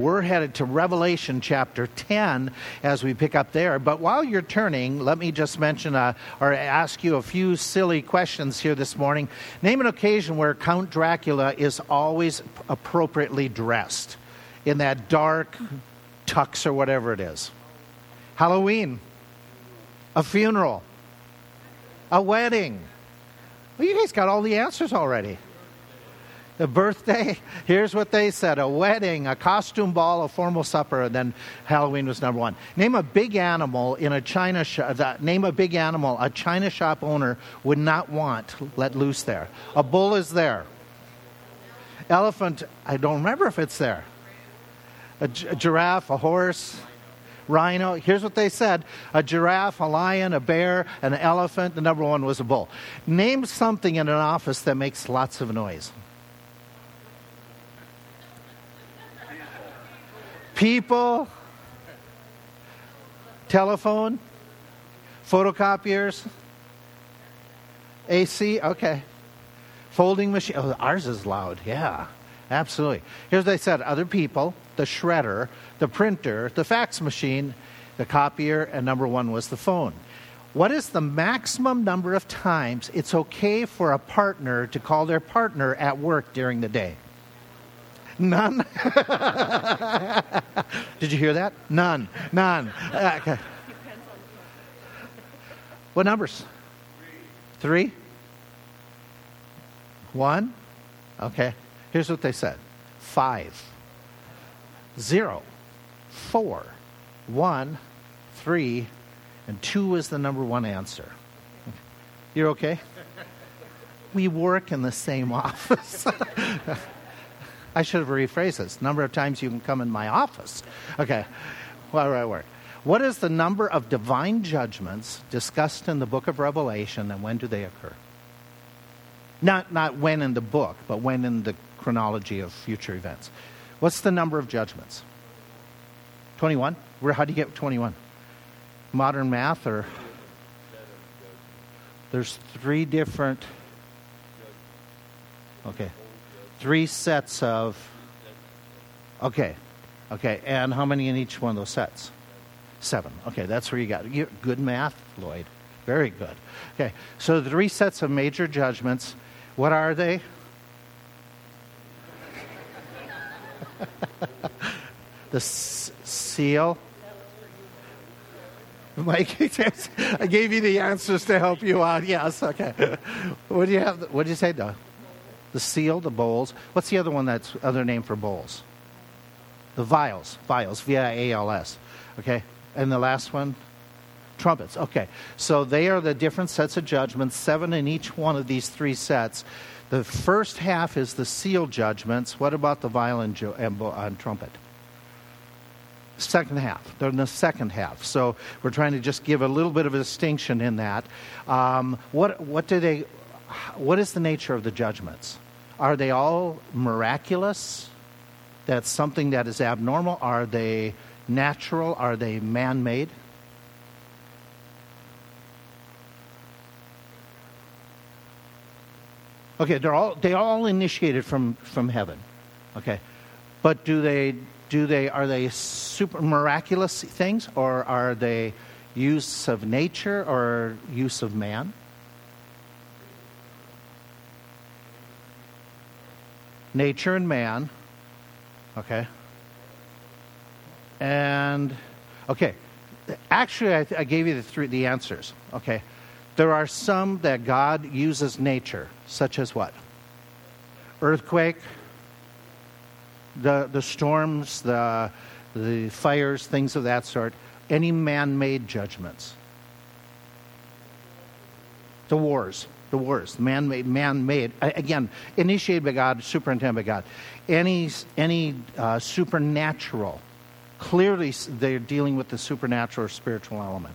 We're headed to Revelation chapter 10 as we pick up there. But while you're turning, let me just mention uh, or ask you a few silly questions here this morning. Name an occasion where Count Dracula is always appropriately dressed in that dark tux or whatever it is. Halloween, a funeral, a wedding. Well, you guys got all the answers already a birthday, here's what they said a wedding, a costume ball, a formal supper, and then Halloween was number one. Name a big animal in a China shop, uh, name a big animal a China shop owner would not want let loose there. A bull is there. Elephant, I don't remember if it's there. A giraffe, a horse, rhino. Here's what they said a giraffe, a lion, a bear, an elephant. The number one was a bull. Name something in an office that makes lots of noise. People, telephone, photocopiers, AC, okay. Folding machine, oh, ours is loud, yeah, absolutely. Here's what they said other people, the shredder, the printer, the fax machine, the copier, and number one was the phone. What is the maximum number of times it's okay for a partner to call their partner at work during the day? None. Did you hear that? None. None. Uh, okay. What numbers? Three? One? Okay. Here's what they said five, zero, four, one, three, and two is the number one answer. You're okay? We work in the same office. I should have rephrased this. Number of times you can come in my office. Okay, well, right work. What is the number of divine judgments discussed in the book of Revelation and when do they occur? Not, not when in the book, but when in the chronology of future events. What's the number of judgments? 21? Where, how do you get 21? Modern math or? There's three different. Okay three sets of. Okay, okay, and how many in each one of those sets? Seven. Okay, that's where you got you, good math, Lloyd. Very good. Okay, so the three sets of major judgments. What are they? the s- seal. Mike, I gave you the answers to help you out. Yes, okay. What do you have? What did you say, Doug? The seal, the bowls. What's the other one that's other name for bowls? The vials, vials, V I A L S. Okay, and the last one, trumpets. Okay, so they are the different sets of judgments, seven in each one of these three sets. The first half is the seal judgments. What about the viol and, and, and trumpet? Second half. They're in the second half. So we're trying to just give a little bit of a distinction in that. Um, what, what do they? What is the nature of the judgments? Are they all miraculous? That's something that is abnormal? Are they natural? Are they man made? Okay, they're all they all initiated from from heaven. Okay. But do they do they are they super miraculous things or are they use of nature or use of man? Nature and man. Okay? And, okay, actually, I, I gave you the, three, the answers. Okay? There are some that God uses nature, such as what? Earthquake, the, the storms, the, the fires, things of that sort, any man made judgments. The wars the worst. Man made, man made. Again, initiated by God, superintended by God. Any, any uh, supernatural, clearly they're dealing with the supernatural or spiritual element.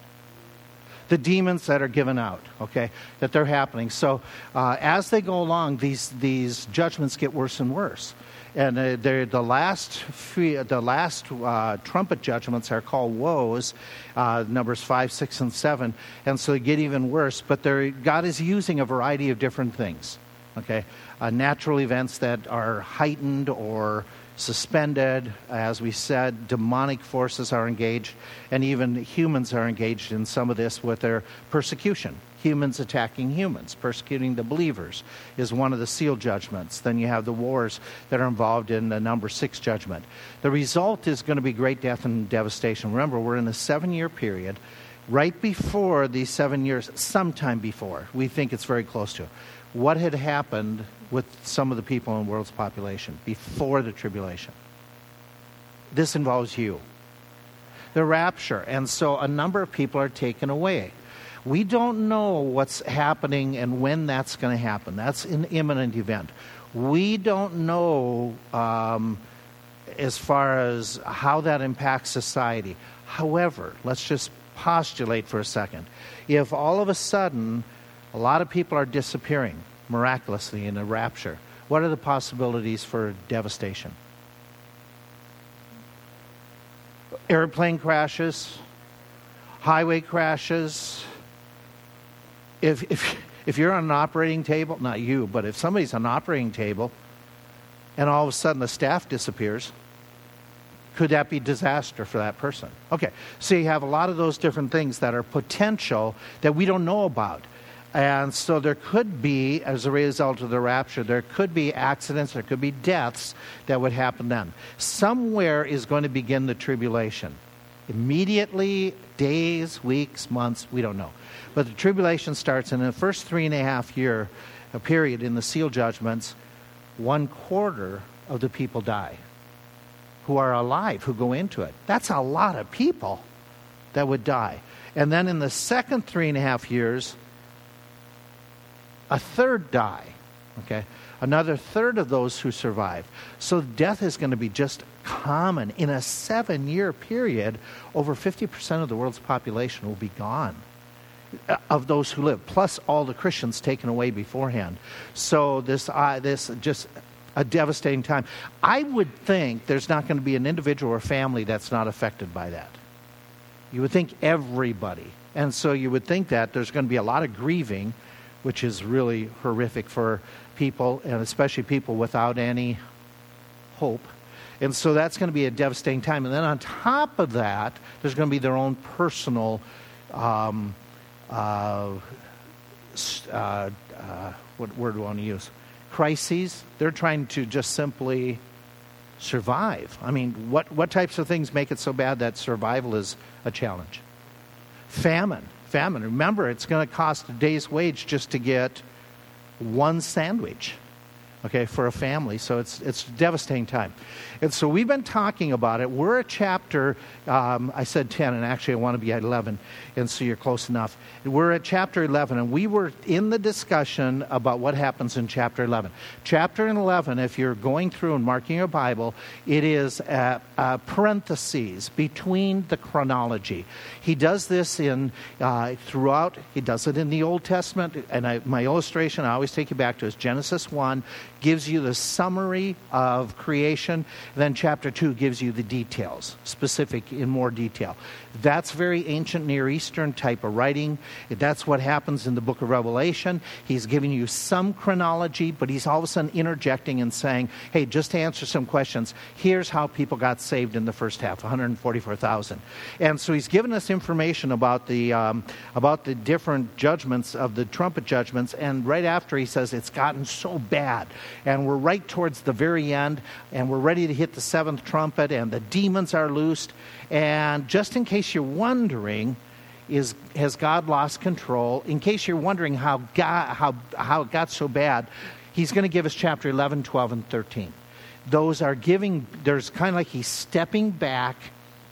The demons that are given out, okay, that they're happening. So uh, as they go along, these, these judgments get worse and worse and uh, the last the last uh, trumpet judgments are called woes, uh, numbers five, six, and seven, and so they get even worse. But God is using a variety of different things. Okay, uh, natural events that are heightened or suspended. As we said, demonic forces are engaged, and even humans are engaged in some of this with their persecution. Humans attacking humans, persecuting the believers is one of the seal judgments. Then you have the wars that are involved in the number six judgment. The result is going to be great death and devastation. Remember, we're in a seven year period. Right before these seven years, sometime before, we think it's very close to, what had happened with some of the people in the world's population before the tribulation. This involves you. The rapture. And so a number of people are taken away. We don't know what's happening and when that's going to happen. That's an imminent event. We don't know um, as far as how that impacts society. However, let's just postulate for a second. If all of a sudden a lot of people are disappearing, miraculously in a rapture. What are the possibilities for devastation? Airplane crashes, highway crashes. If, if, if you're on an operating table, not you, but if somebody's on an operating table and all of a sudden the staff disappears, could that be disaster for that person? Okay, so you have a lot of those different things that are potential that we don't know about. And so there could be, as a result of the rapture, there could be accidents, there could be deaths that would happen then. Somewhere is going to begin the tribulation. Immediately, days, weeks, months, we don't know. But the tribulation starts in the first three and a half year period in the seal judgments, one quarter of the people die who are alive, who go into it. That's a lot of people that would die. And then in the second three and a half years, a third die. Okay? Another third of those who survive. So death is going to be just common. In a seven year period, over 50% of the world's population will be gone uh, of those who live, plus all the Christians taken away beforehand. So this, uh, this just a devastating time. I would think there's not going to be an individual or family that's not affected by that. You would think everybody. And so you would think that there's going to be a lot of grieving which is really horrific for people, and especially people without any hope. And so that's going to be a devastating time. And then on top of that, there's going to be their own personal um, uh, uh, what word do I want to use? Crises. They're trying to just simply survive. I mean, what, what types of things make it so bad that survival is a challenge? Famine famine. Remember, it's going to cost a day's wage just to get one sandwich okay, for a family. So it's, it's a devastating time. And so we've been talking about it. We're at chapter, um, I said 10, and actually I want to be at 11, and so you're close enough. We're at chapter 11, and we were in the discussion about what happens in chapter 11. Chapter 11, if you're going through and marking your Bible, it is a, a parentheses between the chronology. He does this in uh, throughout, he does it in the Old Testament, and I, my illustration I always take you back to is Genesis 1 gives you the summary of creation. Then chapter 2 gives you the details, specific in more detail. That's very ancient Near Eastern type of writing. That's what happens in the book of Revelation. He's giving you some chronology, but he's all of a sudden interjecting and saying, hey, just to answer some questions, here's how people got saved in the first half 144,000. And so he's given us information about the, um, about the different judgments of the trumpet judgments. And right after he says, it's gotten so bad. And we're right towards the very end, and we're ready to hit the seventh trumpet, and the demons are loosed. And just in case you're wondering, is has God lost control? In case you're wondering how God, how how it got so bad, He's going to give us chapter 11, 12, and 13. Those are giving. There's kind of like He's stepping back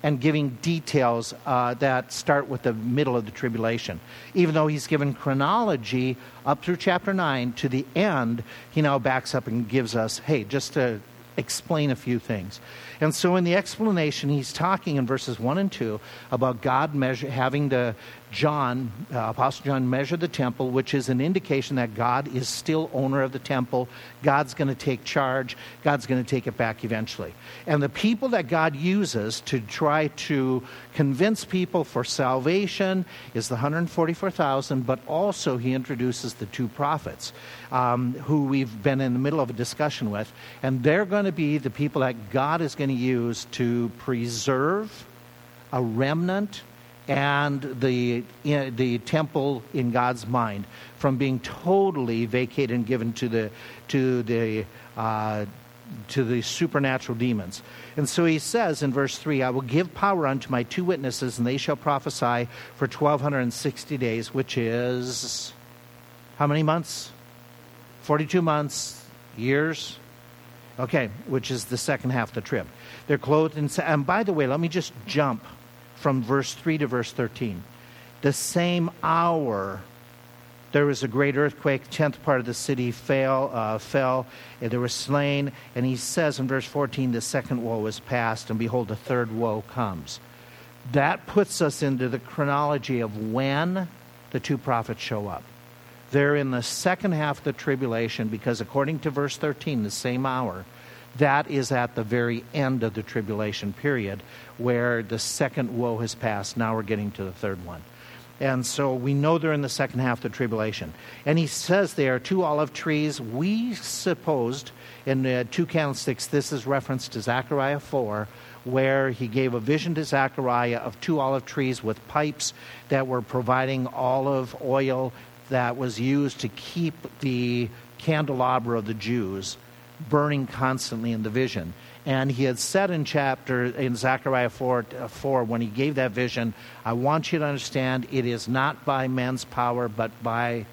and giving details uh, that start with the middle of the tribulation. Even though he's given chronology up through chapter 9 to the end, he now backs up and gives us, hey, just to explain a few things. And so in the explanation, he's talking in verses 1 and 2 about God measure, having the John, uh, Apostle John, measured the temple, which is an indication that God is still owner of the temple. God's going to take charge. God's going to take it back eventually. And the people that God uses to try to convince people for salvation is the 144,000, but also he introduces the two prophets um, who we've been in the middle of a discussion with. And they're going to be the people that God is going to use to preserve a remnant and the, the temple in God's mind from being totally vacated and given to the, to the, uh, to the supernatural demons. And so he says in verse 3 I will give power unto my two witnesses, and they shall prophesy for 1260 days, which is how many months? 42 months, years. Okay, which is the second half of the trip. They're clothed in. And by the way, let me just jump from verse 3 to verse 13. The same hour there was a great earthquake, tenth part of the city fell, uh, fell, and there were slain. And he says in verse 14, the second woe is past, and behold, the third woe comes. That puts us into the chronology of when the two prophets show up. They're in the second half of the tribulation because, according to verse 13, the same hour, that is at the very end of the tribulation period where the second woe has passed. Now we're getting to the third one. And so we know they're in the second half of the tribulation. And he says there are two olive trees. We supposed in uh, two candlesticks, this is referenced to Zechariah 4, where he gave a vision to Zechariah of two olive trees with pipes that were providing olive oil that was used to keep the candelabra of the Jews burning constantly in the vision. And he had said in chapter, in Zechariah 4, uh, 4, when he gave that vision, I want you to understand it is not by man's power, but by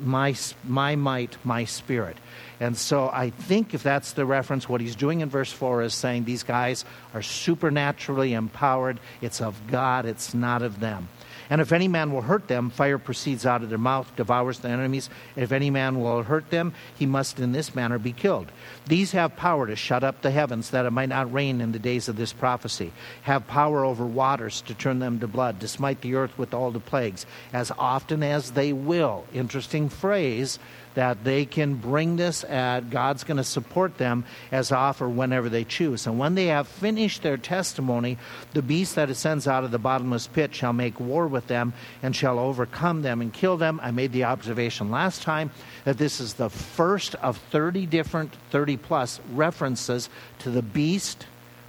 my, my might, my spirit. And so I think if that's the reference, what he's doing in verse 4 is saying these guys are supernaturally empowered. It's of God, it's not of them. And if any man will hurt them, fire proceeds out of their mouth, devours their enemies. If any man will hurt them, he must in this manner be killed. These have power to shut up the heavens, that it might not rain in the days of this prophecy, have power over waters to turn them to blood, to smite the earth with all the plagues, as often as they will. Interesting phrase that they can bring this at God's going to support them as offer whenever they choose. And when they have finished their testimony, the beast that ascends out of the bottomless pit shall make war with them and shall overcome them and kill them. I made the observation last time that this is the first of 30 different 30 plus references to the beast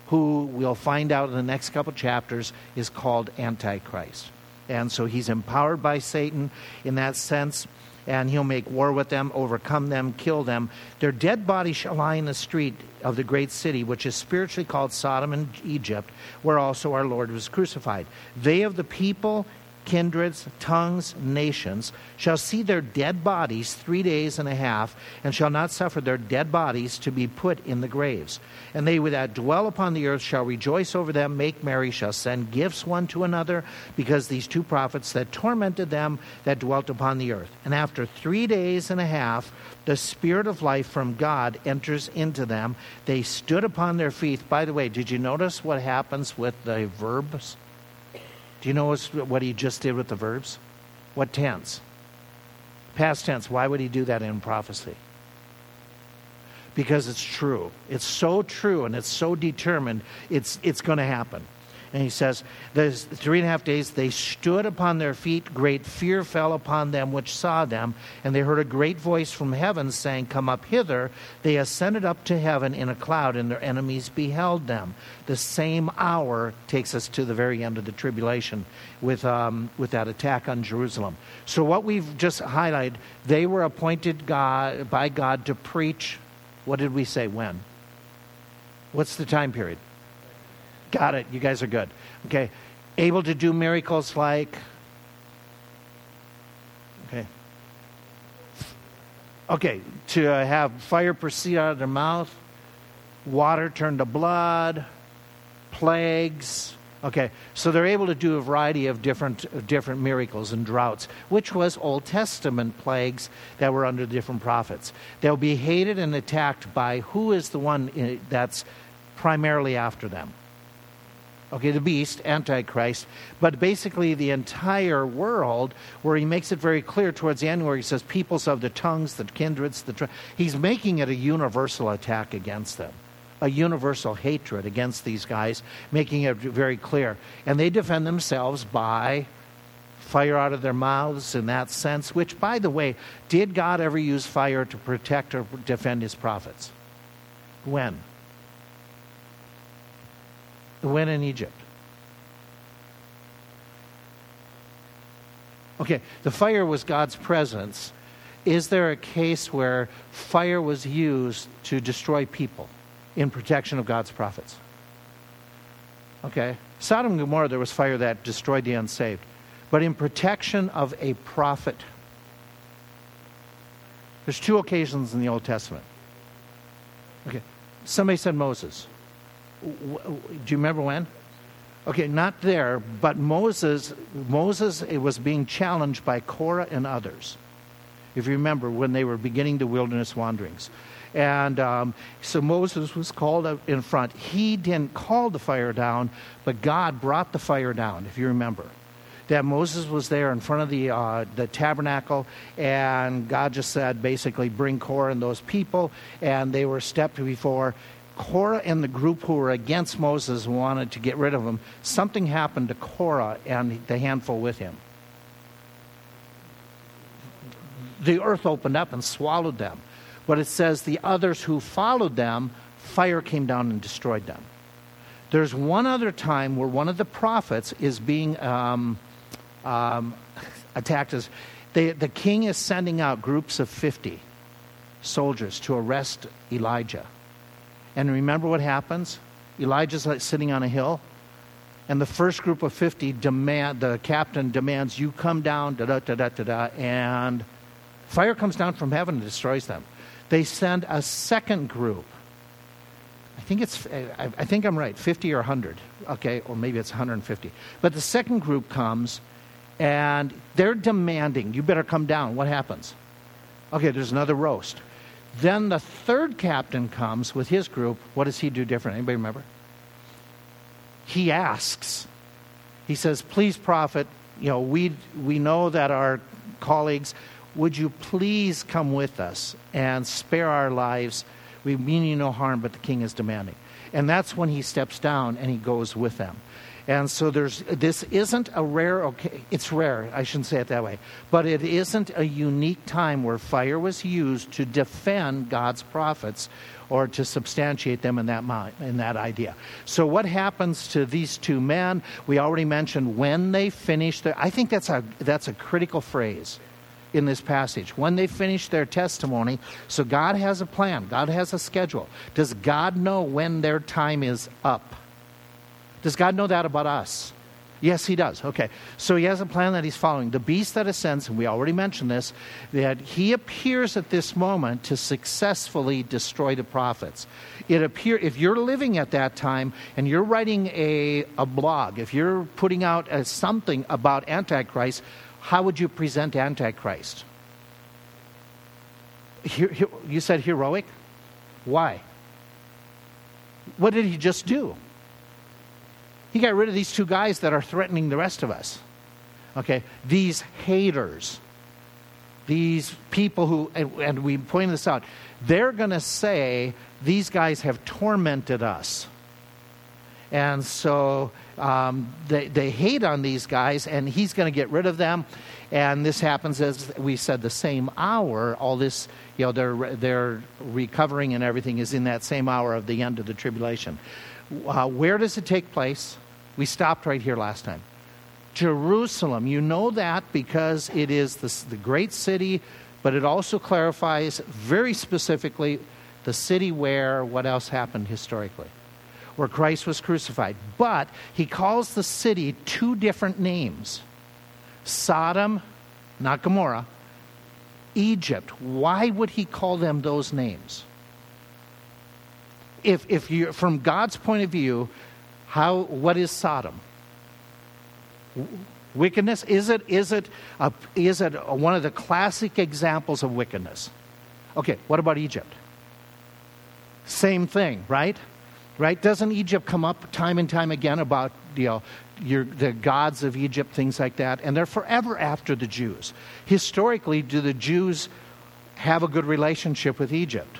who we'll find out in the next couple chapters is called Antichrist. And so he's empowered by Satan in that sense and he'll make war with them, overcome them, kill them. Their dead bodies shall lie in the street of the great city, which is spiritually called Sodom and Egypt, where also our Lord was crucified. They of the people kindreds, tongues, nations, shall see their dead bodies three days and a half, and shall not suffer their dead bodies to be put in the graves. And they that dwell upon the earth shall rejoice over them, make merry, shall send gifts one to another, because these two prophets that tormented them that dwelt upon the earth. And after three days and a half, the Spirit of life from God enters into them. They stood upon their feet. By the way, did you notice what happens with the verbs? Do you know what he just did with the verbs? What tense? Past tense. Why would he do that in prophecy? Because it's true. It's so true and it's so determined, it's, it's going to happen. And he says, There's three and a half days they stood upon their feet, great fear fell upon them which saw them, and they heard a great voice from heaven saying, Come up hither. They ascended up to heaven in a cloud, and their enemies beheld them. The same hour takes us to the very end of the tribulation with, um, with that attack on Jerusalem. So, what we've just highlighted, they were appointed God, by God to preach. What did we say? When? What's the time period? Got it. You guys are good. Okay. Able to do miracles like. Okay. Okay. To have fire proceed out of their mouth, water turn to blood, plagues. Okay, so they're able to do a variety of different different miracles and droughts, which was Old Testament plagues that were under different prophets. They'll be hated and attacked by who is the one eh, that's primarily after them okay, the beast, Antichrist, but basically the entire world, where he makes it very clear towards the end, where he says, peoples of the tongues, the kindreds, the. Tr-. He's making it a universal attack against them, a universal hatred against these guys, making it very clear. And they defend themselves by fire out of their mouths in that sense, which, by the way, did God ever use fire to protect or defend his prophets? When? When in Egypt? Okay, the fire was God's presence. Is there a case where fire was used to destroy people in protection of God's prophets? Okay. Sodom and Gomorrah, there was fire that destroyed the unsaved. But in protection of a prophet, there's two occasions in the Old Testament. Okay. Somebody said Moses. Do you remember when? Okay, not there, but Moses, Moses it was being challenged by Korah and others. If you remember, when they were beginning the wilderness wanderings. And um, so Moses was called up in front. He didn't call the fire down, but God brought the fire down, if you remember. That Moses was there in front of the, uh, the tabernacle, and God just said, basically, bring Korah and those people, and they were stepped before. Korah and the group who were against Moses wanted to get rid of him. Something happened to Korah and the handful with him. The earth opened up and swallowed them. But it says the others who followed them, fire came down and destroyed them. There's one other time where one of the prophets is being um, um, attacked. As they, the king is sending out groups of 50 soldiers to arrest Elijah. And remember what happens? Elijah's sitting on a hill, and the first group of 50 demand, the captain demands you come down, da da da da da, da and fire comes down from heaven and destroys them they send a second group. I think it's, I think I'm right, 50 or 100, okay, or maybe it's 150. But the second group comes and they're demanding, you better come down. What happens? Okay, there's another roast. Then the third captain comes with his group. What does he do different? Anybody remember? He asks. He says, "Please, prophet, you know, we we know that our colleagues would you please come with us and spare our lives? We mean you no harm, but the king is demanding. And that's when he steps down and he goes with them. And so there's this isn't a rare okay it's rare, I shouldn't say it that way. But it isn't a unique time where fire was used to defend God's prophets or to substantiate them in that in that idea. So what happens to these two men? We already mentioned when they finish their I think that's a that's a critical phrase in this passage. When they finish their testimony, so God has a plan, God has a schedule. Does God know when their time is up? Does God know that about us? Yes, he does. Okay. So he has a plan that he's following. The beast that ascends, and we already mentioned this, that he appears at this moment to successfully destroy the prophets. It appear if you're living at that time and you're writing a, a blog, if you're putting out a, something about Antichrist, how would you present Antichrist? you said heroic? Why? What did he just do? He got rid of these two guys that are threatening the rest of us. Okay, these haters, these people who, and, and we point this out, they're going to say these guys have tormented us. And so um, they, they hate on these guys, and he's going to get rid of them. And this happens, as we said, the same hour. All this, you know, their recovering and everything is in that same hour of the end of the tribulation. Uh, where does it take place? We stopped right here last time. Jerusalem. You know that because it is the, the great city, but it also clarifies very specifically the city where what else happened historically where Christ was crucified. But he calls the city two different names Sodom, not Gomorrah, Egypt. Why would he call them those names? If, if you from God's point of view, how, what is Sodom? Wickedness? Is it, is, it a, is it one of the classic examples of wickedness? Okay, what about Egypt? Same thing, right? Right? Doesn't Egypt come up time and time again about you know your, the gods of Egypt, things like that? And they're forever after the Jews. Historically, do the Jews have a good relationship with Egypt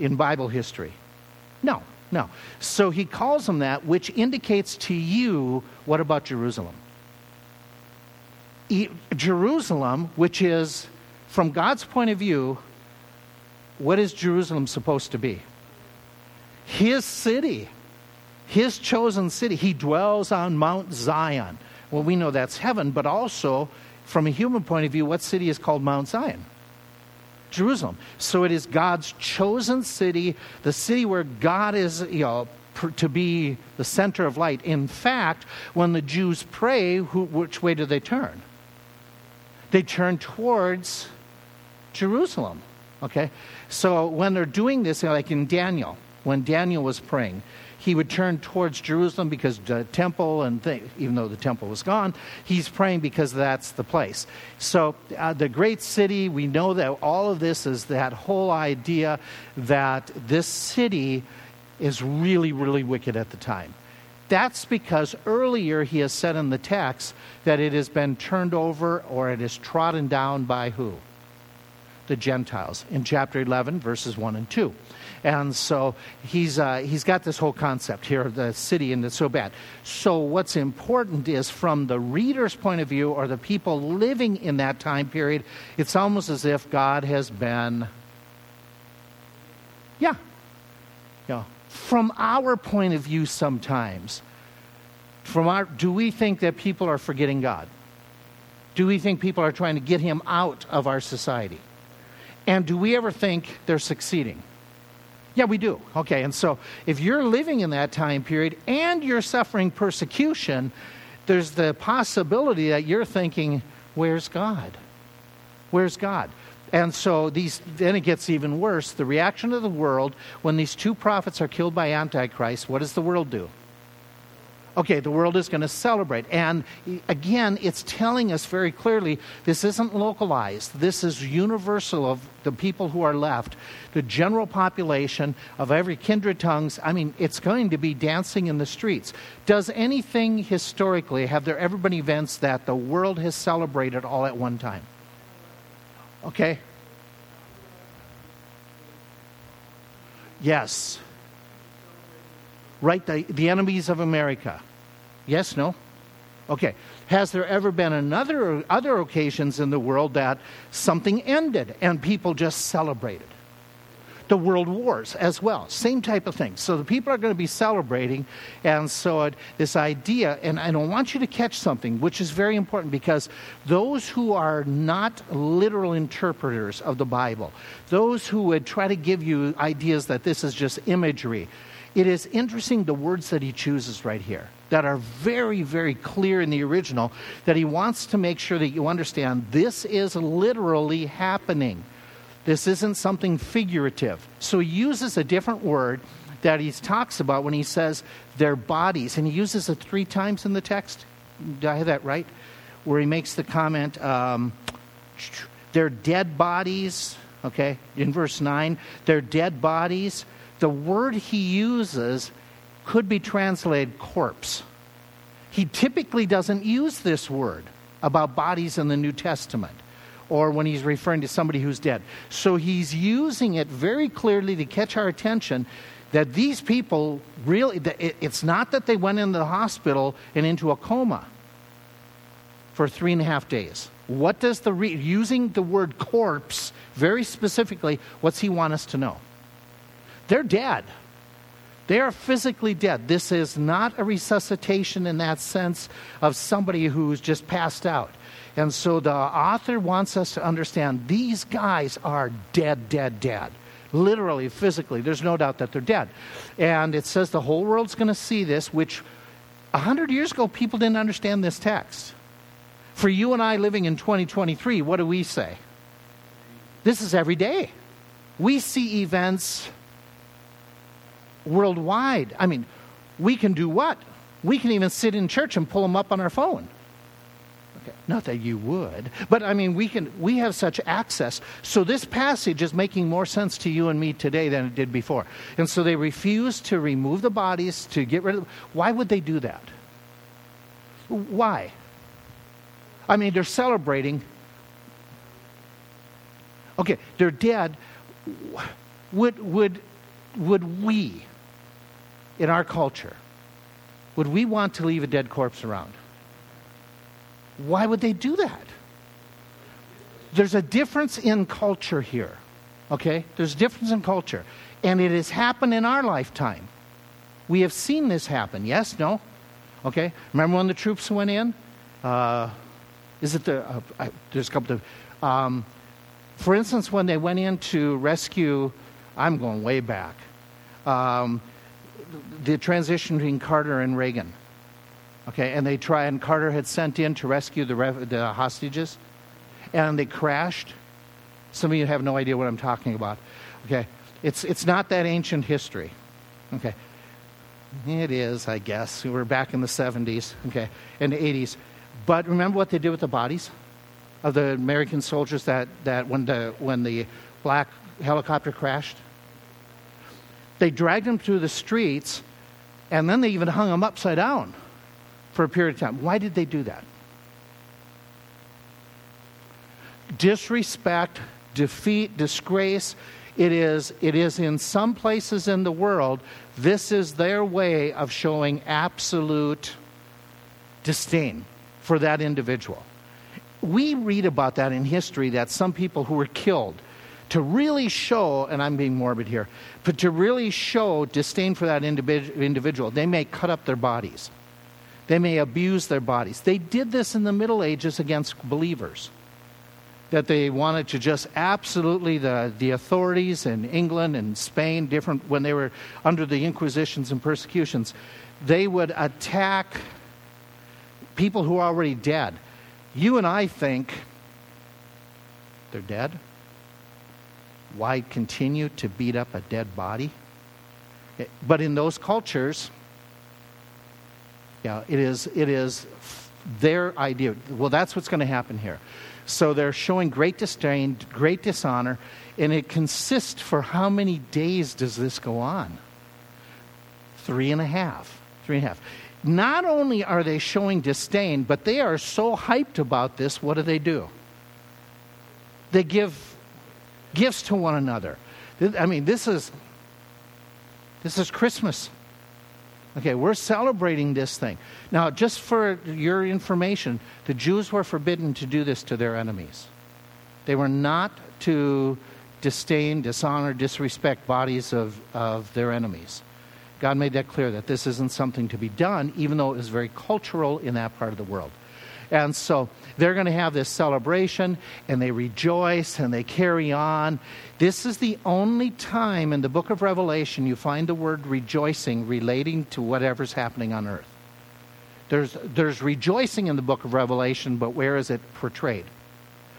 in Bible history? No, no. So he calls them that, which indicates to you what about Jerusalem? E- Jerusalem, which is, from God's point of view, what is Jerusalem supposed to be? His city, his chosen city. He dwells on Mount Zion. Well, we know that's heaven, but also, from a human point of view, what city is called Mount Zion? Jerusalem. So it is God's chosen city, the city where God is, you know, to be the center of light. In fact, when the Jews pray, who, which way do they turn? They turn towards Jerusalem. Okay? So when they're doing this, like in Daniel, when Daniel was praying, he would turn towards Jerusalem because the temple, and th- even though the temple was gone, he's praying because that's the place. So, uh, the great city, we know that all of this is that whole idea that this city is really, really wicked at the time. That's because earlier he has said in the text that it has been turned over or it is trodden down by who? The Gentiles in chapter 11, verses 1 and 2. And so he's, uh, he's got this whole concept here of the city and it's so bad. So, what's important is from the reader's point of view or the people living in that time period, it's almost as if God has been, yeah, yeah. From our point of view, sometimes, from our, do we think that people are forgetting God? Do we think people are trying to get him out of our society? And do we ever think they're succeeding? Yeah, we do. Okay, and so if you're living in that time period and you're suffering persecution, there's the possibility that you're thinking, where's God? Where's God? And so these then it gets even worse. The reaction of the world when these two prophets are killed by Antichrist, what does the world do? Okay, the world is going to celebrate. And again, it's telling us very clearly this isn't localized. This is universal of the people who are left, the general population of every kindred tongues. I mean, it's going to be dancing in the streets. Does anything historically, have there ever been events that the world has celebrated all at one time? Okay? Yes. Right, the, the enemies of America. Yes, no? Okay. Has there ever been another other occasions in the world that something ended and people just celebrated? The world wars as well, same type of thing. So the people are going to be celebrating, and so it, this idea, and I don't want you to catch something, which is very important because those who are not literal interpreters of the Bible, those who would try to give you ideas that this is just imagery, it is interesting the words that he chooses right here that are very, very clear in the original that he wants to make sure that you understand this is literally happening. This isn't something figurative. So he uses a different word that he talks about when he says their bodies, and he uses it three times in the text. Did I have that right? Where he makes the comment, um, their dead bodies, okay, in verse 9, their dead bodies. The word he uses could be translated corpse. He typically doesn't use this word about bodies in the New Testament or when he's referring to somebody who's dead. So he's using it very clearly to catch our attention that these people really, it's not that they went into the hospital and into a coma for three and a half days. What does the, re- using the word corpse very specifically, what's he want us to know? They're dead. They are physically dead. This is not a resuscitation in that sense of somebody who's just passed out. And so the author wants us to understand these guys are dead, dead, dead. Literally, physically. There's no doubt that they're dead. And it says the whole world's going to see this, which 100 years ago, people didn't understand this text. For you and I living in 2023, what do we say? This is every day. We see events worldwide. I mean, we can do what? We can even sit in church and pull them up on our phone. Okay. Not that you would, but I mean, we can. We have such access. So this passage is making more sense to you and me today than it did before. And so they refuse to remove the bodies to get rid of. Them. Why would they do that? Why? I mean, they're celebrating. Okay, they're dead. Would would would we in our culture, would we want to leave a dead corpse around? Why would they do that? There's a difference in culture here. Okay? There's a difference in culture. And it has happened in our lifetime. We have seen this happen. Yes? No? Okay. Remember when the troops went in? Uh, is it the. Uh, I, there's a couple of. Um, for instance, when they went in to rescue, I'm going way back, um, the transition between Carter and Reagan. Okay, and they try, and Carter had sent in to rescue the, the hostages, and they crashed. Some of you have no idea what I'm talking about. Okay, it's, it's not that ancient history. Okay, it is, I guess. We were back in the 70s, okay, and the 80s. But remember what they did with the bodies of the American soldiers that, that when, the, when the black helicopter crashed? They dragged him through the streets, and then they even hung him upside down for a period of time. Why did they do that? Disrespect, defeat, disgrace. It is, it is in some places in the world, this is their way of showing absolute disdain for that individual. We read about that in history that some people who were killed to really show, and I'm being morbid here, but to really show disdain for that individual, they may cut up their bodies. They may abuse their bodies. They did this in the Middle Ages against believers. That they wanted to just absolutely, the, the authorities in England and Spain, different, when they were under the Inquisitions and persecutions, they would attack people who are already dead. You and I think they're dead. Why continue to beat up a dead body? But in those cultures, yeah, it is, it is their idea. Well, that's what's going to happen here. So they're showing great disdain, great dishonor, and it consists for how many days does this go on? Three and a half. Three and a half not only are they showing disdain, but they are so hyped about this, what do they do? They give gifts to one another. I mean, this is this is Christmas. Okay, we're celebrating this thing. Now, just for your information, the Jews were forbidden to do this to their enemies. They were not to disdain, dishonor, disrespect bodies of, of their enemies. God made that clear that this isn't something to be done, even though it was very cultural in that part of the world. And so they're going to have this celebration and they rejoice and they carry on. This is the only time in the book of Revelation you find the word rejoicing relating to whatever's happening on earth. There's, there's rejoicing in the book of Revelation, but where is it portrayed?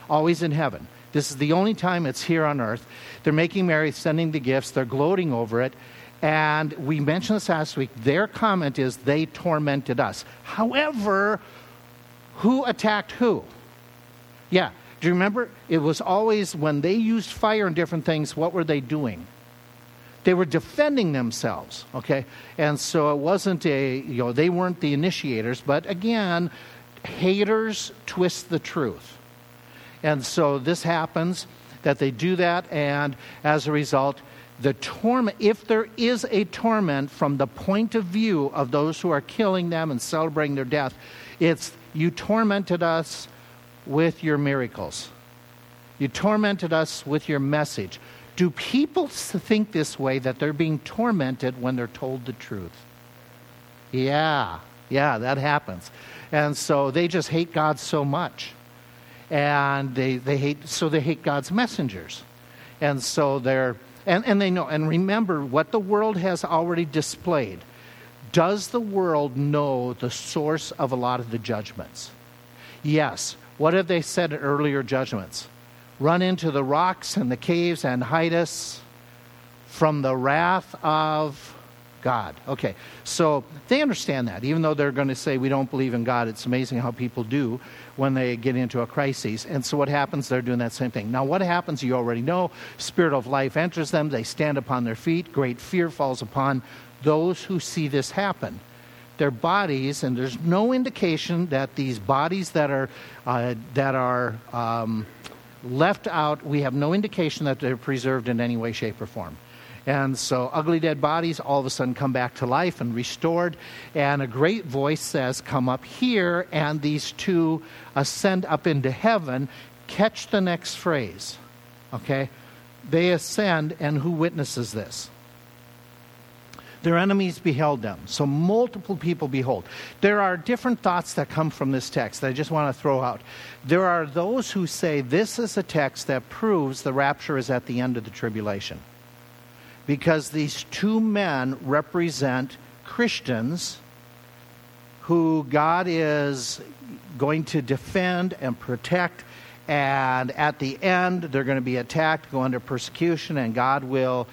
Always in heaven. This is the only time it's here on earth. They're making merry, sending the gifts, they're gloating over it. And we mentioned this last week. Their comment is they tormented us. However, who attacked who? Yeah. Do you remember? It was always when they used fire and different things, what were they doing? They were defending themselves, okay? And so it wasn't a, you know, they weren't the initiators, but again, haters twist the truth. And so this happens that they do that, and as a result, the torment, if there is a torment from the point of view of those who are killing them and celebrating their death, it's you tormented us with your miracles. You tormented us with your message. Do people think this way that they're being tormented when they're told the truth? Yeah, yeah, that happens. And so they just hate God so much. And they, they hate, so they hate God's messengers. And so they're, and, and they know, and remember what the world has already displayed. Does the world know the source of a lot of the judgments? Yes. What have they said in earlier judgments? Run into the rocks and the caves and hide us from the wrath of God. Okay, so they understand that, even though they're going to say we don't believe in God. It's amazing how people do when they get into a crisis. And so what happens? They're doing that same thing. Now, what happens? You already know. Spirit of life enters them. They stand upon their feet. Great fear falls upon those who see this happen. Their bodies, and there's no indication that these bodies that are uh, that are um, left out, we have no indication that they're preserved in any way, shape, or form. And so ugly dead bodies all of a sudden come back to life and restored. And a great voice says, Come up here. And these two ascend up into heaven. Catch the next phrase. Okay? they ascend, and who witnesses this? Their enemies beheld them. So multiple people behold. There are different thoughts that come from this text that I just want to throw out. There are those who say this is a text that proves the rapture is at the end of the tribulation. Because these two men represent Christians who God is going to defend and protect. And at the end, they're going to be attacked, go under persecution, and God will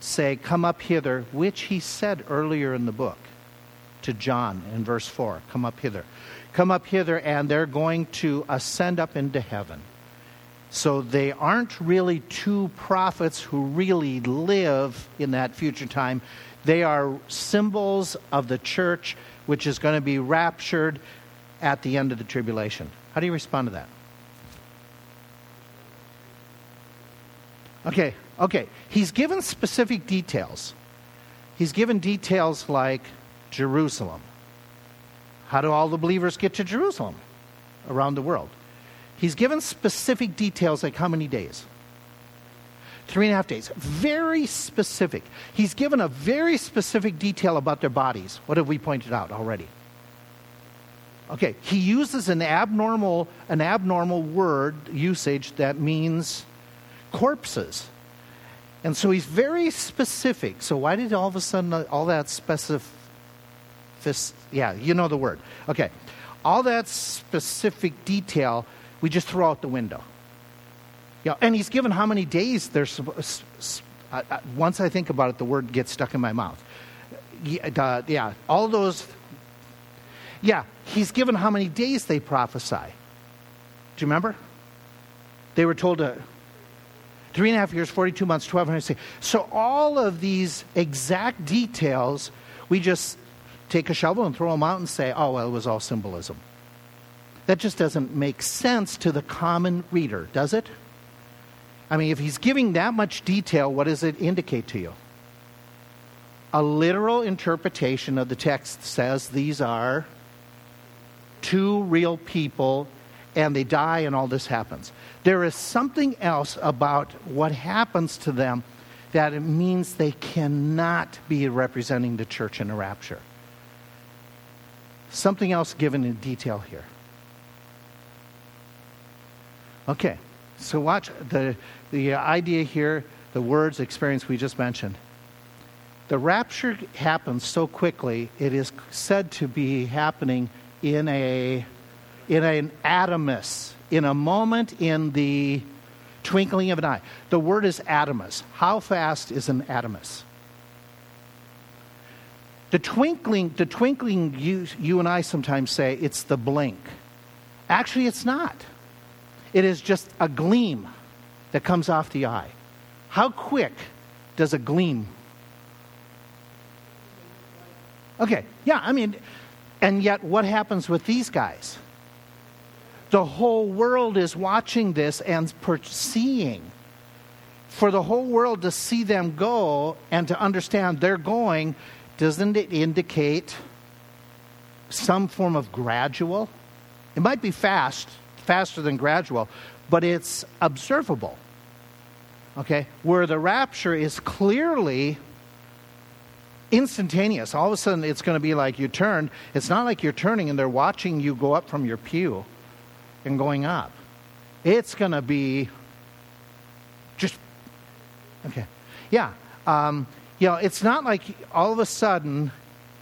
say, Come up hither, which he said earlier in the book to John in verse 4. Come up hither. Come up hither, and they're going to ascend up into heaven. So they aren't really two prophets who really live in that future time. They are symbols of the church which is going to be raptured at the end of the tribulation. How do you respond to that? Okay, okay. He's given specific details. He's given details like Jerusalem. How do all the believers get to Jerusalem around the world? He's given specific details like how many days? Three and a half days. Very specific. He's given a very specific detail about their bodies. What have we pointed out already? Okay, he uses an abnormal, an abnormal word usage that means corpses. And so he's very specific. So why did all of a sudden uh, all that specific, yeah, you know the word. Okay, all that specific detail we just throw out the window. Yeah, and he's given how many days there's. Once I think about it, the word gets stuck in my mouth. Yeah, uh, yeah, all those. Yeah, he's given how many days they prophesy. Do you remember? They were told to three and a half years, 42 months, 1200 So all of these exact details, we just take a shovel and throw them out and say, oh, well, it was all symbolism. That just doesn't make sense to the common reader, does it? I mean, if he's giving that much detail, what does it indicate to you? A literal interpretation of the text says these are two real people and they die and all this happens. There is something else about what happens to them that it means they cannot be representing the church in a rapture. Something else given in detail here. Okay, so watch the, the idea here, the words, experience we just mentioned. The rapture happens so quickly, it is said to be happening in a in an atomus, in a moment in the twinkling of an eye. The word is atomus. How fast is an atomus? The twinkling, the twinkling you, you and I sometimes say it's the blink. Actually, it's not. It is just a gleam that comes off the eye. How quick does a gleam? Okay, yeah, I mean, and yet what happens with these guys? The whole world is watching this and seeing. For the whole world to see them go and to understand they're going, doesn't it indicate some form of gradual? It might be fast, faster than gradual, but it's observable. Okay? Where the rapture is clearly instantaneous. All of a sudden, it's going to be like you turn. It's not like you're turning and they're watching you go up from your pew and going up. It's going to be just, okay. Yeah. Um, you know, it's not like all of a sudden,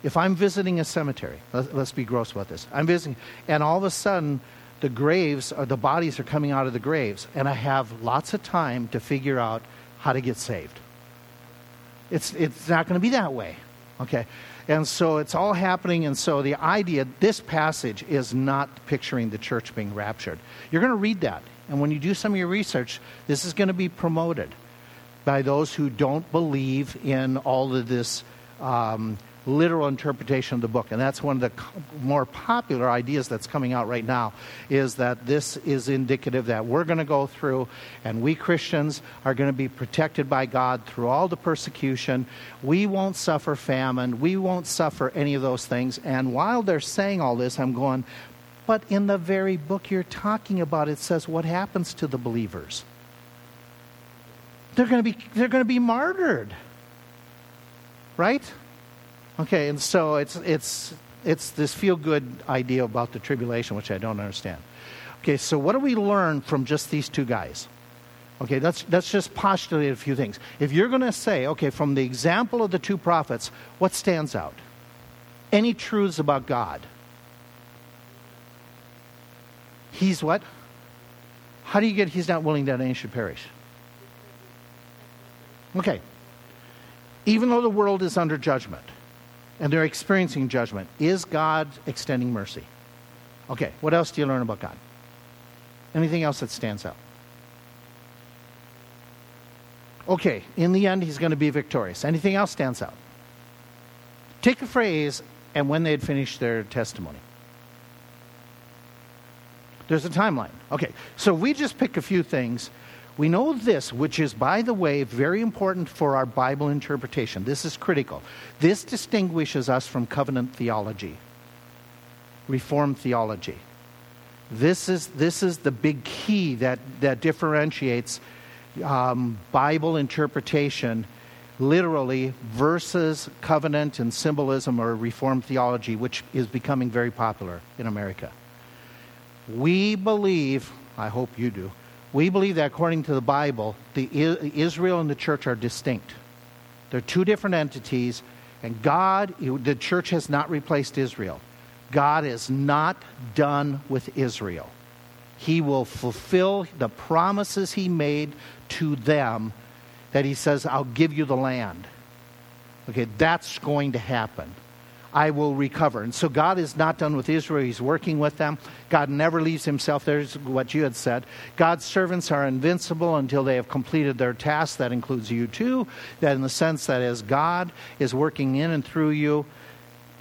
if I'm visiting a cemetery, let, us be gross about this. I'm visiting, and all of a sudden, the graves or the bodies are coming out of the graves, and I have lots of time to figure out how to get saved. It's, it's not going to be that way. Okay? And so it's all happening. And so the idea, this passage is not picturing the church being raptured. You're going to read that. And when you do some of your research, this is going to be promoted by those who don't believe in all of this um, literal interpretation of the book. And that's one of the more popular ideas that's coming out right now is that this is indicative that we're going to go through and we Christians are going to be protected by God through all the persecution. We won't suffer famine. We won't suffer any of those things. And while they're saying all this, I'm going, but in the very book you're talking about, it says what happens to the believers. they're going to be they're going to be martyred. Right? Okay, and so it's it's it's this feel good idea about the tribulation which I don't understand. Okay, so what do we learn from just these two guys? Okay, let's, let's just postulate a few things. If you're going to say, okay, from the example of the two prophets, what stands out? Any truths about God? He's what? How do you get he's not willing that any should perish? Okay. Even though the world is under judgment and they're experiencing judgment, is God extending mercy? Okay, what else do you learn about God? Anything else that stands out? Okay, in the end, he's going to be victorious. Anything else stands out? Take a phrase, and when they had finished their testimony. There's a timeline. Okay, so we just pick a few things. We know this, which is, by the way, very important for our Bible interpretation. This is critical. This distinguishes us from covenant theology, Reformed theology. This is, this is the big key that, that differentiates um, Bible interpretation literally versus covenant and symbolism or Reformed theology, which is becoming very popular in America. We believe, I hope you do, we believe that according to the Bible, the Israel and the church are distinct. They're two different entities, and God, the church has not replaced Israel. God is not done with Israel. He will fulfill the promises he made to them that he says, I'll give you the land. Okay, that's going to happen. I will recover. And so God is not done with Israel. He's working with them. God never leaves himself. There's what you had said. God's servants are invincible until they have completed their task. That includes you too. That in the sense that as God is working in and through you,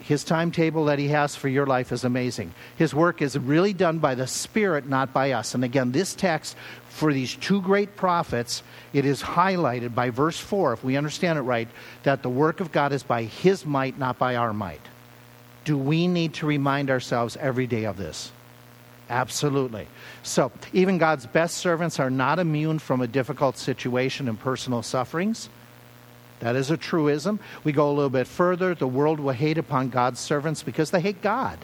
his timetable that he has for your life is amazing. His work is really done by the Spirit, not by us. And again, this text for these two great prophets, it is highlighted by verse 4, if we understand it right, that the work of God is by his might, not by our might. Do we need to remind ourselves every day of this? Absolutely. So, even God's best servants are not immune from a difficult situation and personal sufferings. That is a truism. We go a little bit further. The world will hate upon God's servants because they hate God.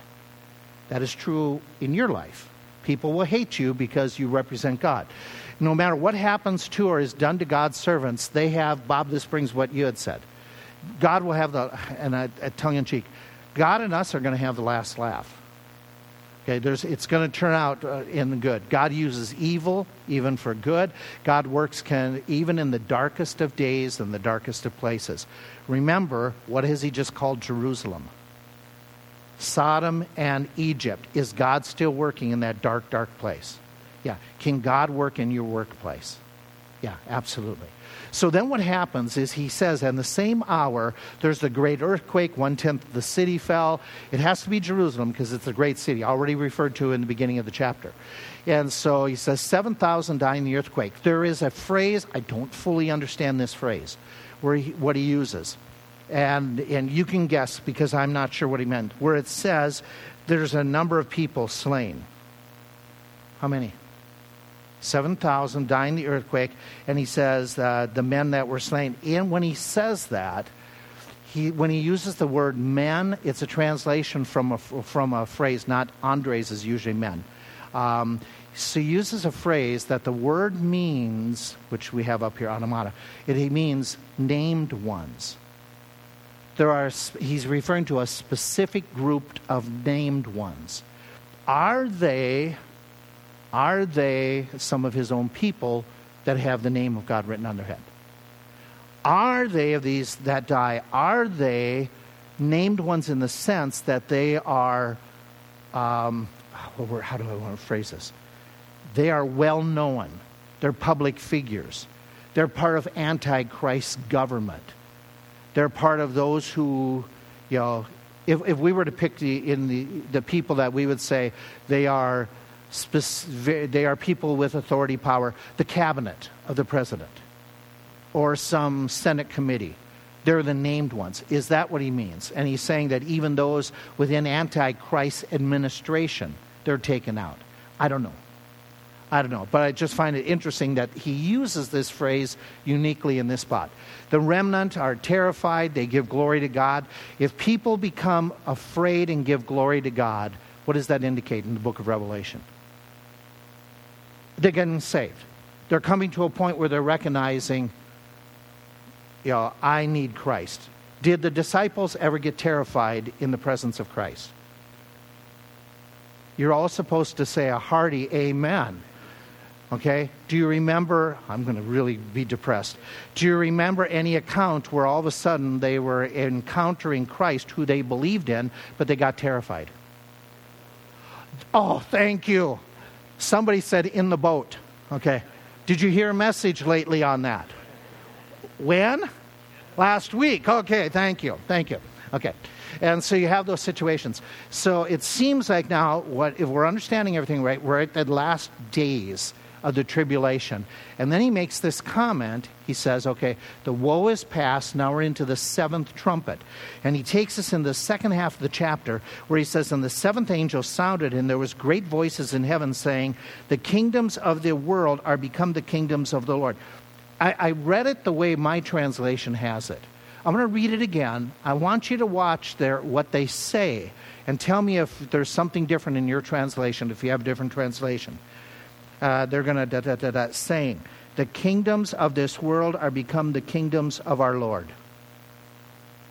That is true in your life. People will hate you because you represent God. No matter what happens to or is done to God's servants, they have, Bob, this brings what you had said. God will have the, and tongue in cheek, God and us are going to have the last laugh. Okay, there's, it's going to turn out uh, in the good. God uses evil even for good. God works can, even in the darkest of days and the darkest of places. Remember, what has He just called Jerusalem? Sodom and Egypt. Is God still working in that dark, dark place? Yeah. Can God work in your workplace? Yeah, absolutely. So then what happens is he says, and the same hour, there's the great earthquake, one tenth of the city fell. It has to be Jerusalem because it's a great city, already referred to in the beginning of the chapter. And so he says, 7,000 die in the earthquake. There is a phrase, I don't fully understand this phrase, where he, what he uses. And, and you can guess because I'm not sure what he meant, where it says there's a number of people slain. How many? 7,000 die in the earthquake, and he says uh, the men that were slain. And when he says that, he, when he uses the word men, it's a translation from a, from a phrase, not Andres is usually men. Um, so he uses a phrase that the word means, which we have up here, onomata, it means named ones. There are, he's referring to a specific group of named ones. Are they are they some of his own people that have the name of God written on their head? Are they of these that die? Are they named ones in the sense that they are, um, how do I want to phrase this? They are well known. They're public figures. They're part of Antichrist's government. They're part of those who, you know, if, if we were to pick the, in the, the people that we would say they are they are people with authority power, the cabinet of the president or some Senate committee. They're the named ones. Is that what he means? And he's saying that even those within Antichrist administration, they're taken out. I don't know. I don't know, but I just find it interesting that he uses this phrase uniquely in this spot. The remnant are terrified, they give glory to God. If people become afraid and give glory to God, what does that indicate in the book of Revelation? They're getting saved. They're coming to a point where they're recognizing, you know, I need Christ. Did the disciples ever get terrified in the presence of Christ? You're all supposed to say a hearty amen. Okay? Do you remember? I'm going to really be depressed. Do you remember any account where all of a sudden they were encountering Christ who they believed in, but they got terrified? Oh, thank you. Somebody said in the boat. Okay. Did you hear a message lately on that? When? Last week. Okay, thank you. Thank you. Okay. And so you have those situations. So it seems like now, what if we're understanding everything right, we're at the last days of the tribulation. And then he makes this comment. He says, okay, the woe is past. Now we're into the seventh trumpet. And he takes us in the second half of the chapter where he says, And the seventh angel sounded, and there was great voices in heaven saying, The kingdoms of the world are become the kingdoms of the Lord. I, I read it the way my translation has it. I'm going to read it again. I want you to watch their, what they say and tell me if there's something different in your translation, if you have a different translation uh, they're going to da da da da saying, the kingdoms of this world are become the kingdoms of our Lord.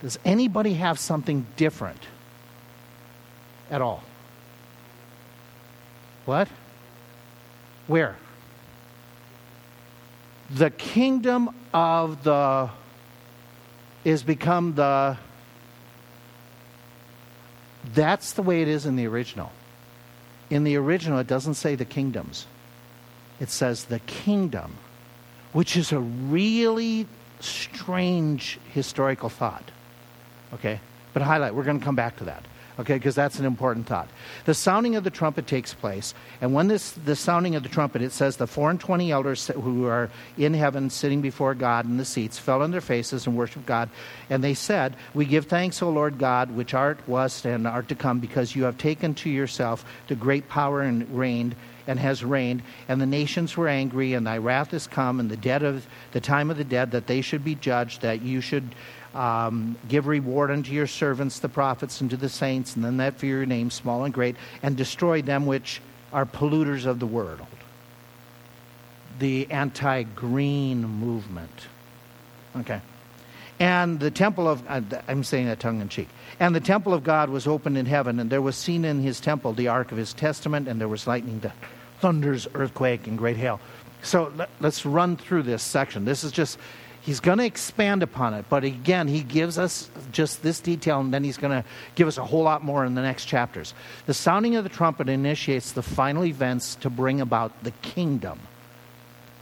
Does anybody have something different at all? What? Where? The kingdom of the is become the that's the way it is in the original. In the original, it doesn't say the kingdoms it says the kingdom, which is a really strange historical thought. Okay? But highlight, we're going to come back to that. Okay, because that's an important thought. The sounding of the trumpet takes place, and when this the sounding of the trumpet, it says the four and twenty elders who are in heaven sitting before God in the seats fell on their faces and worshiped God, and they said, "We give thanks, O Lord God, which art was and art to come, because you have taken to yourself the great power and reigned and has reigned, and the nations were angry, and thy wrath is come, and the dead of the time of the dead, that they should be judged, that you should um, give reward unto your servants, the prophets, and to the saints, and then that fear your name, small and great, and destroy them which are polluters of the world. The anti green movement. Okay. And the temple of, uh, I'm saying that tongue in cheek. And the temple of God was opened in heaven, and there was seen in his temple the ark of his testament, and there was lightning, the thunders, earthquake, and great hail. So let, us run through this section. This is just, he's going to expand upon it, but again, he gives us just this detail, and then he's going to give us a whole lot more in the next chapters. The sounding of the trumpet initiates the final events to bring about the kingdom.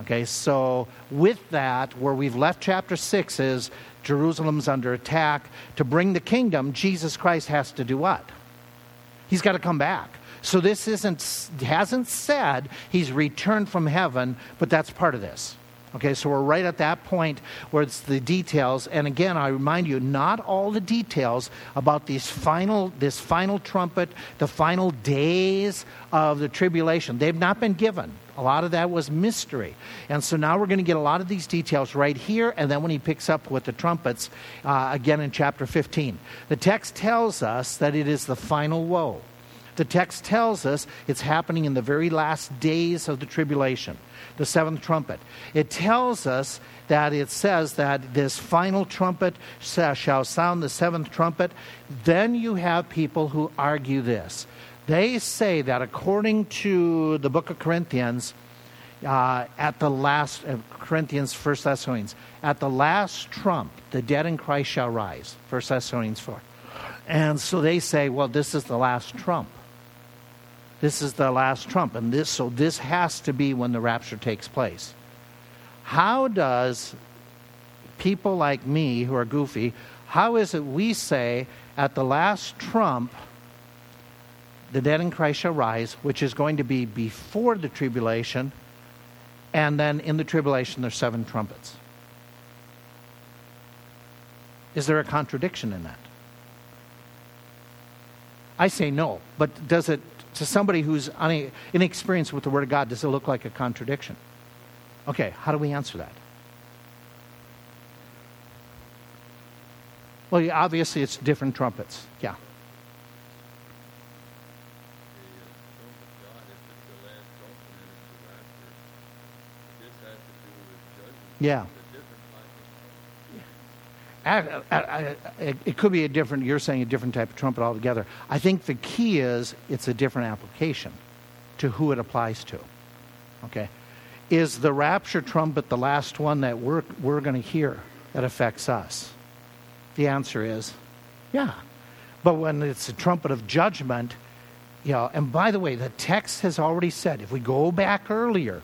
Okay, so with that, where we've left chapter 6 is Jerusalem's under attack. To bring the kingdom, Jesus Christ has to do what? He's got to come back. So this isn't hasn't said he's returned from heaven, but that's part of this. Okay, so we're right at that point where it's the details. And again, I remind you, not all the details about these final, this final trumpet, the final days of the tribulation, they've not been given. A lot of that was mystery. And so now we're going to get a lot of these details right here, and then when he picks up with the trumpets, uh, again in chapter 15. The text tells us that it is the final woe. The text tells us it's happening in the very last days of the tribulation, the seventh trumpet. It tells us that it says that this final trumpet shall sound the seventh trumpet. Then you have people who argue this. They say that according to the book of Corinthians, uh, at the last, uh, Corinthians, First Thessalonians, at the last trump, the dead in Christ shall rise. First Thessalonians 4. And so they say, well, this is the last trump. This is the last trump, and this so this has to be when the rapture takes place. How does people like me who are goofy, how is it we say at the last trump the dead in Christ shall rise, which is going to be before the tribulation, and then in the tribulation there's seven trumpets? Is there a contradiction in that? I say no. But does it, to somebody who's inexperienced with the Word of God, does it look like a contradiction? Okay, how do we answer that? Well, obviously, it's different trumpets. Yeah. Yeah. It could be a different, you're saying a different type of trumpet altogether. I think the key is it's a different application to who it applies to. Okay? Is the rapture trumpet the last one that we're, we're going to hear that affects us? The answer is yeah. But when it's a trumpet of judgment, you know, and by the way, the text has already said, if we go back earlier,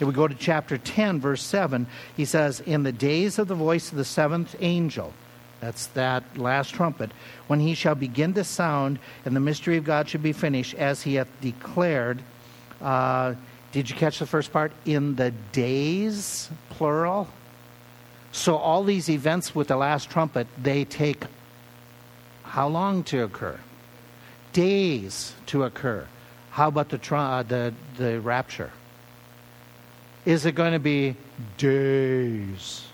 if we go to chapter 10, verse 7, he says, In the days of the voice of the seventh angel, that's that last trumpet, when he shall begin to sound, and the mystery of God should be finished, as he hath declared. Uh, did you catch the first part? In the days, plural. So all these events with the last trumpet, they take how long to occur? Days to occur. How about the, uh, the, the rapture? Is it going to be days?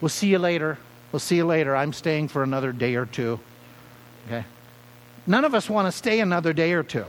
We'll see you later. We'll see you later. I'm staying for another day or two. Okay? None of us want to stay another day or two.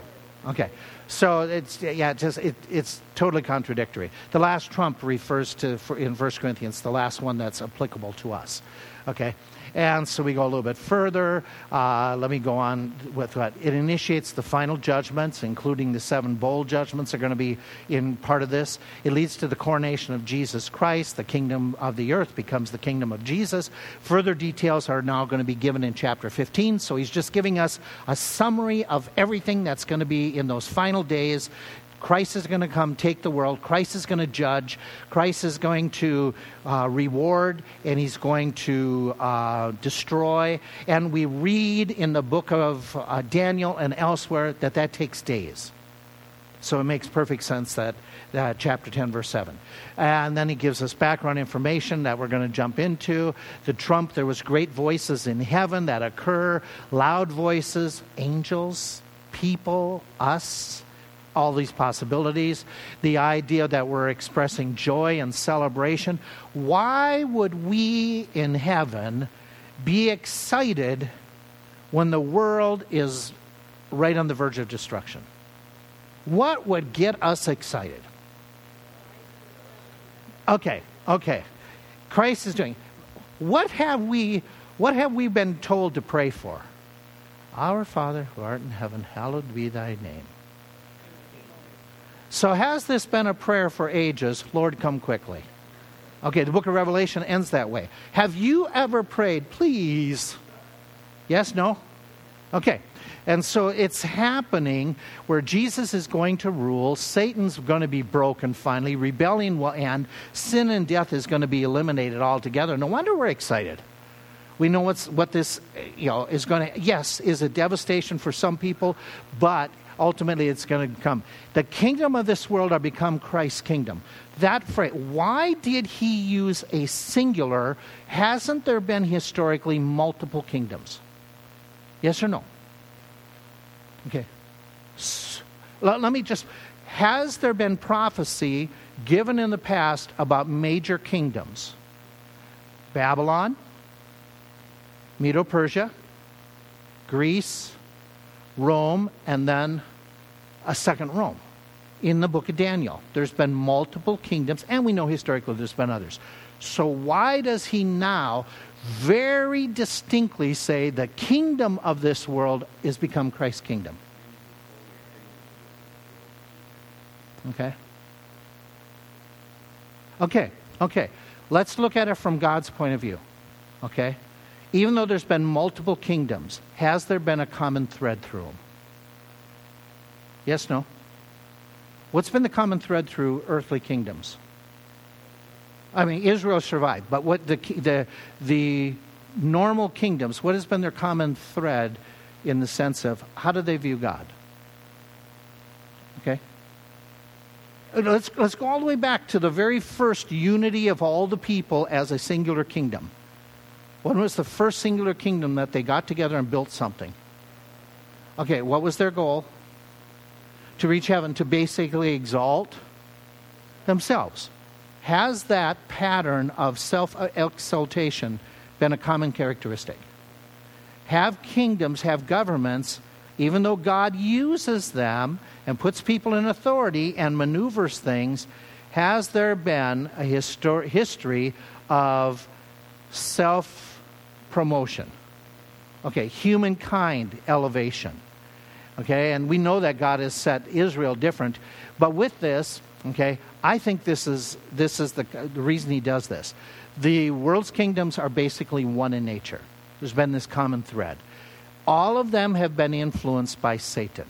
Okay. So it's yeah, just it, it's totally contradictory. The last trump refers to in 1 Corinthians, the last one that's applicable to us. Okay, and so we go a little bit further. Uh, let me go on with what it initiates the final judgments, including the seven bowl judgments, are going to be in part of this. It leads to the coronation of Jesus Christ. The kingdom of the earth becomes the kingdom of Jesus. Further details are now going to be given in chapter 15. So he's just giving us a summary of everything that's going to be in those final days Christ is going to come take the world. Christ is going to judge. Christ is going to uh, reward and he's going to uh, destroy. And we read in the book of uh, Daniel and elsewhere that that takes days. So it makes perfect sense that, that chapter 10, verse 7. And then he gives us background information that we're going to jump into. The trump, there was great voices in heaven that occur, loud voices, angels, people, us all these possibilities, the idea that we're expressing joy and celebration. Why would we in heaven be excited when the world is right on the verge of destruction? What would get us excited? Okay, okay. Christ is doing. What have we what have we been told to pray for? Our Father who art in heaven, hallowed be thy name. So, has this been a prayer for ages? Lord, come quickly. Okay, the book of Revelation ends that way. Have you ever prayed, please? Yes, no? Okay. And so it's happening where Jesus is going to rule, Satan's going to be broken finally, rebellion will end, sin and death is going to be eliminated altogether. No wonder we're excited. We know what's, what this you know, is going to, yes, is a devastation for some people, but ultimately it's going to come. The kingdom of this world are become Christ's kingdom. That phrase, why did he use a singular? Hasn't there been historically multiple kingdoms? Yes or no? Okay. Let, let me just, has there been prophecy given in the past about major kingdoms? Babylon, Medo Persia, Greece, Rome, and then a second Rome. In the book of Daniel, there's been multiple kingdoms, and we know historically there's been others. So, why does he now very distinctly say the kingdom of this world is become Christ's kingdom? Okay? Okay, okay. Let's look at it from God's point of view. Okay? Even though there's been multiple kingdoms, has there been a common thread through them? Yes, no? What's been the common thread through earthly kingdoms? I mean, Israel survived, but what the, the, the normal kingdoms, what has been their common thread in the sense of how do they view God? Okay? Uh, let's, let's go all the way back to the very first unity of all the people as a singular kingdom. When was the first singular kingdom that they got together and built something? Okay, what was their goal? To reach heaven, to basically exalt themselves. Has that pattern of self exaltation been a common characteristic? Have kingdoms, have governments, even though God uses them and puts people in authority and maneuvers things, has there been a histor- history of self promotion? Okay, humankind elevation. Okay, and we know that God has set Israel different. But with this, okay, I think this is, this is the, the reason he does this. The world's kingdoms are basically one in nature. There's been this common thread. All of them have been influenced by Satan.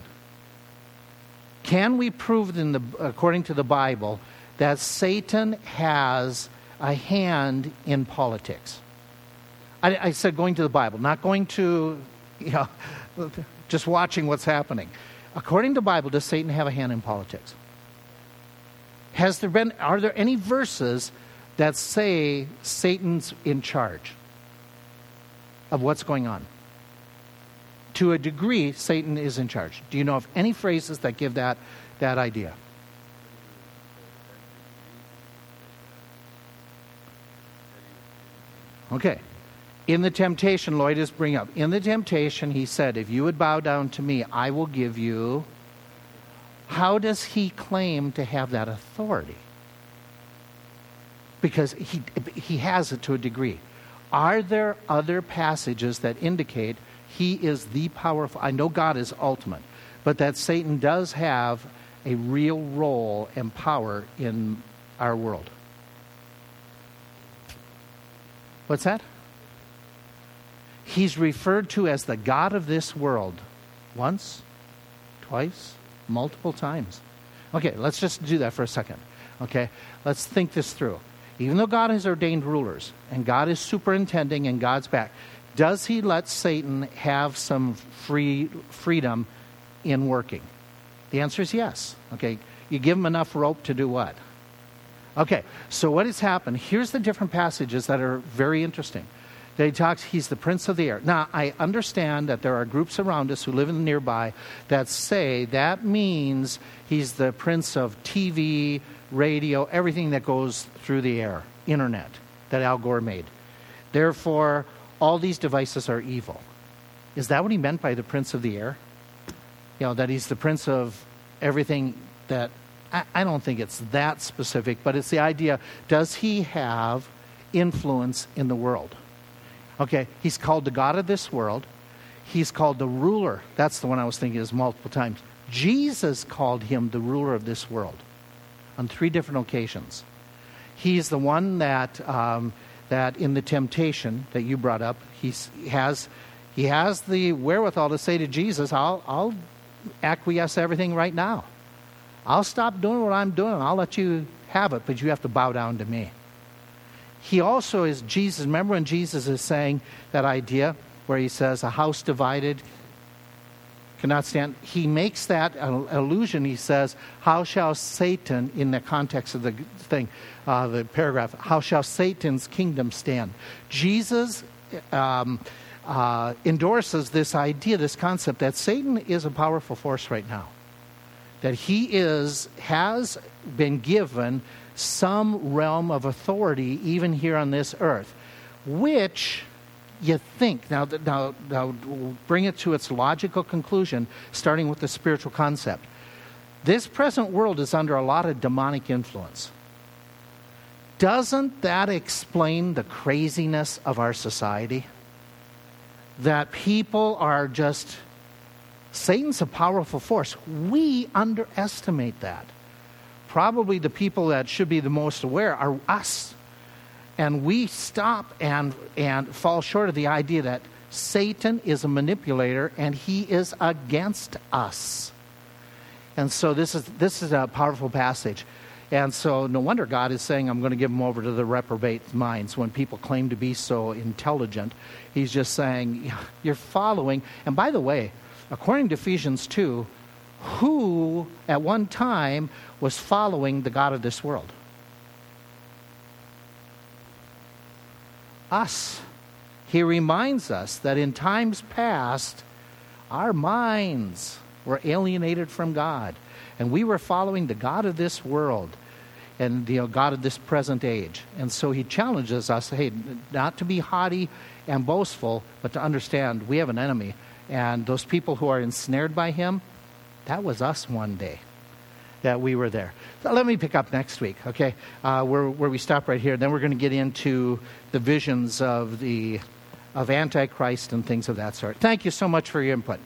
Can we prove, in the, according to the Bible, that Satan has a hand in politics? I, I said going to the Bible, not going to, you know, just watching what's happening. According to Bible, does Satan have a hand in politics? Has there been, are there any verses that say Satan's in charge of what's going on? To a degree, Satan is in charge. Do you know of any phrases that give that, that idea? Okay. In the temptation, Lloyd is bringing up. In the temptation, he said, If you would bow down to me, I will give you how does he claim to have that authority? Because he, he has it to a degree. Are there other passages that indicate he is the powerful? I know God is ultimate, but that Satan does have a real role and power in our world. What's that? He's referred to as the God of this world once, twice, multiple times. Okay, let's just do that for a second. Okay, let's think this through. Even though God has ordained rulers and God is superintending and God's back, does he let Satan have some free freedom in working? The answer is yes. Okay, you give him enough rope to do what? Okay, so what has happened? Here's the different passages that are very interesting that he talks, he's the prince of the air. Now, I understand that there are groups around us who live in nearby that say that means he's the prince of TV, radio, everything that goes through the air, internet, that Al Gore made. Therefore, all these devices are evil. Is that what he meant by the prince of the air? You know, that he's the prince of everything that. I, I don't think it's that specific, but it's the idea does he have influence in the world? Okay, he's called the God of this world. He's called the ruler. That's the one I was thinking is multiple times. Jesus called him the ruler of this world on three different occasions. He's the one that, um, that in the temptation that you brought up, he's, he, has, he has the wherewithal to say to Jesus, I'll, I'll acquiesce everything right now. I'll stop doing what I'm doing. I'll let you have it, but you have to bow down to me he also is Jesus. Remember when Jesus is saying that idea where he says, A house divided cannot stand? He makes that allusion. He says, How shall Satan, in the context of the thing, uh, the paragraph, how shall Satan's kingdom stand? Jesus. Um, uh, endorses this idea, this concept that Satan is a powerful force right now. That he is has been given some realm of authority even here on this earth, which you think now, now, now bring it to its logical conclusion, starting with the spiritual concept. This present world is under a lot of demonic influence. Doesn't that explain the craziness of our society? That people are just. Satan's a powerful force. We underestimate that probably the people that should be the most aware are us. And we stop and, and fall short of the idea that Satan is a manipulator and he is against us. And so this is, this is a powerful passage. And so no wonder God is saying, I'm going to give them over to the reprobate minds when people claim to be so intelligent. He's just saying, You're following. And by the way, according to Ephesians 2, who at one time was following the God of this world? Us. He reminds us that in times past, our minds were alienated from God, and we were following the God of this world and you know God of this present age. And so he challenges us, hey, not to be haughty and boastful, but to understand we have an enemy. And those people who are ensnared by him, that was us one day that we were there. So let me pick up next week, okay, uh, where, where we stop right here. Then we're going to get into the visions of the of Antichrist and things of that sort. Thank you so much for your input.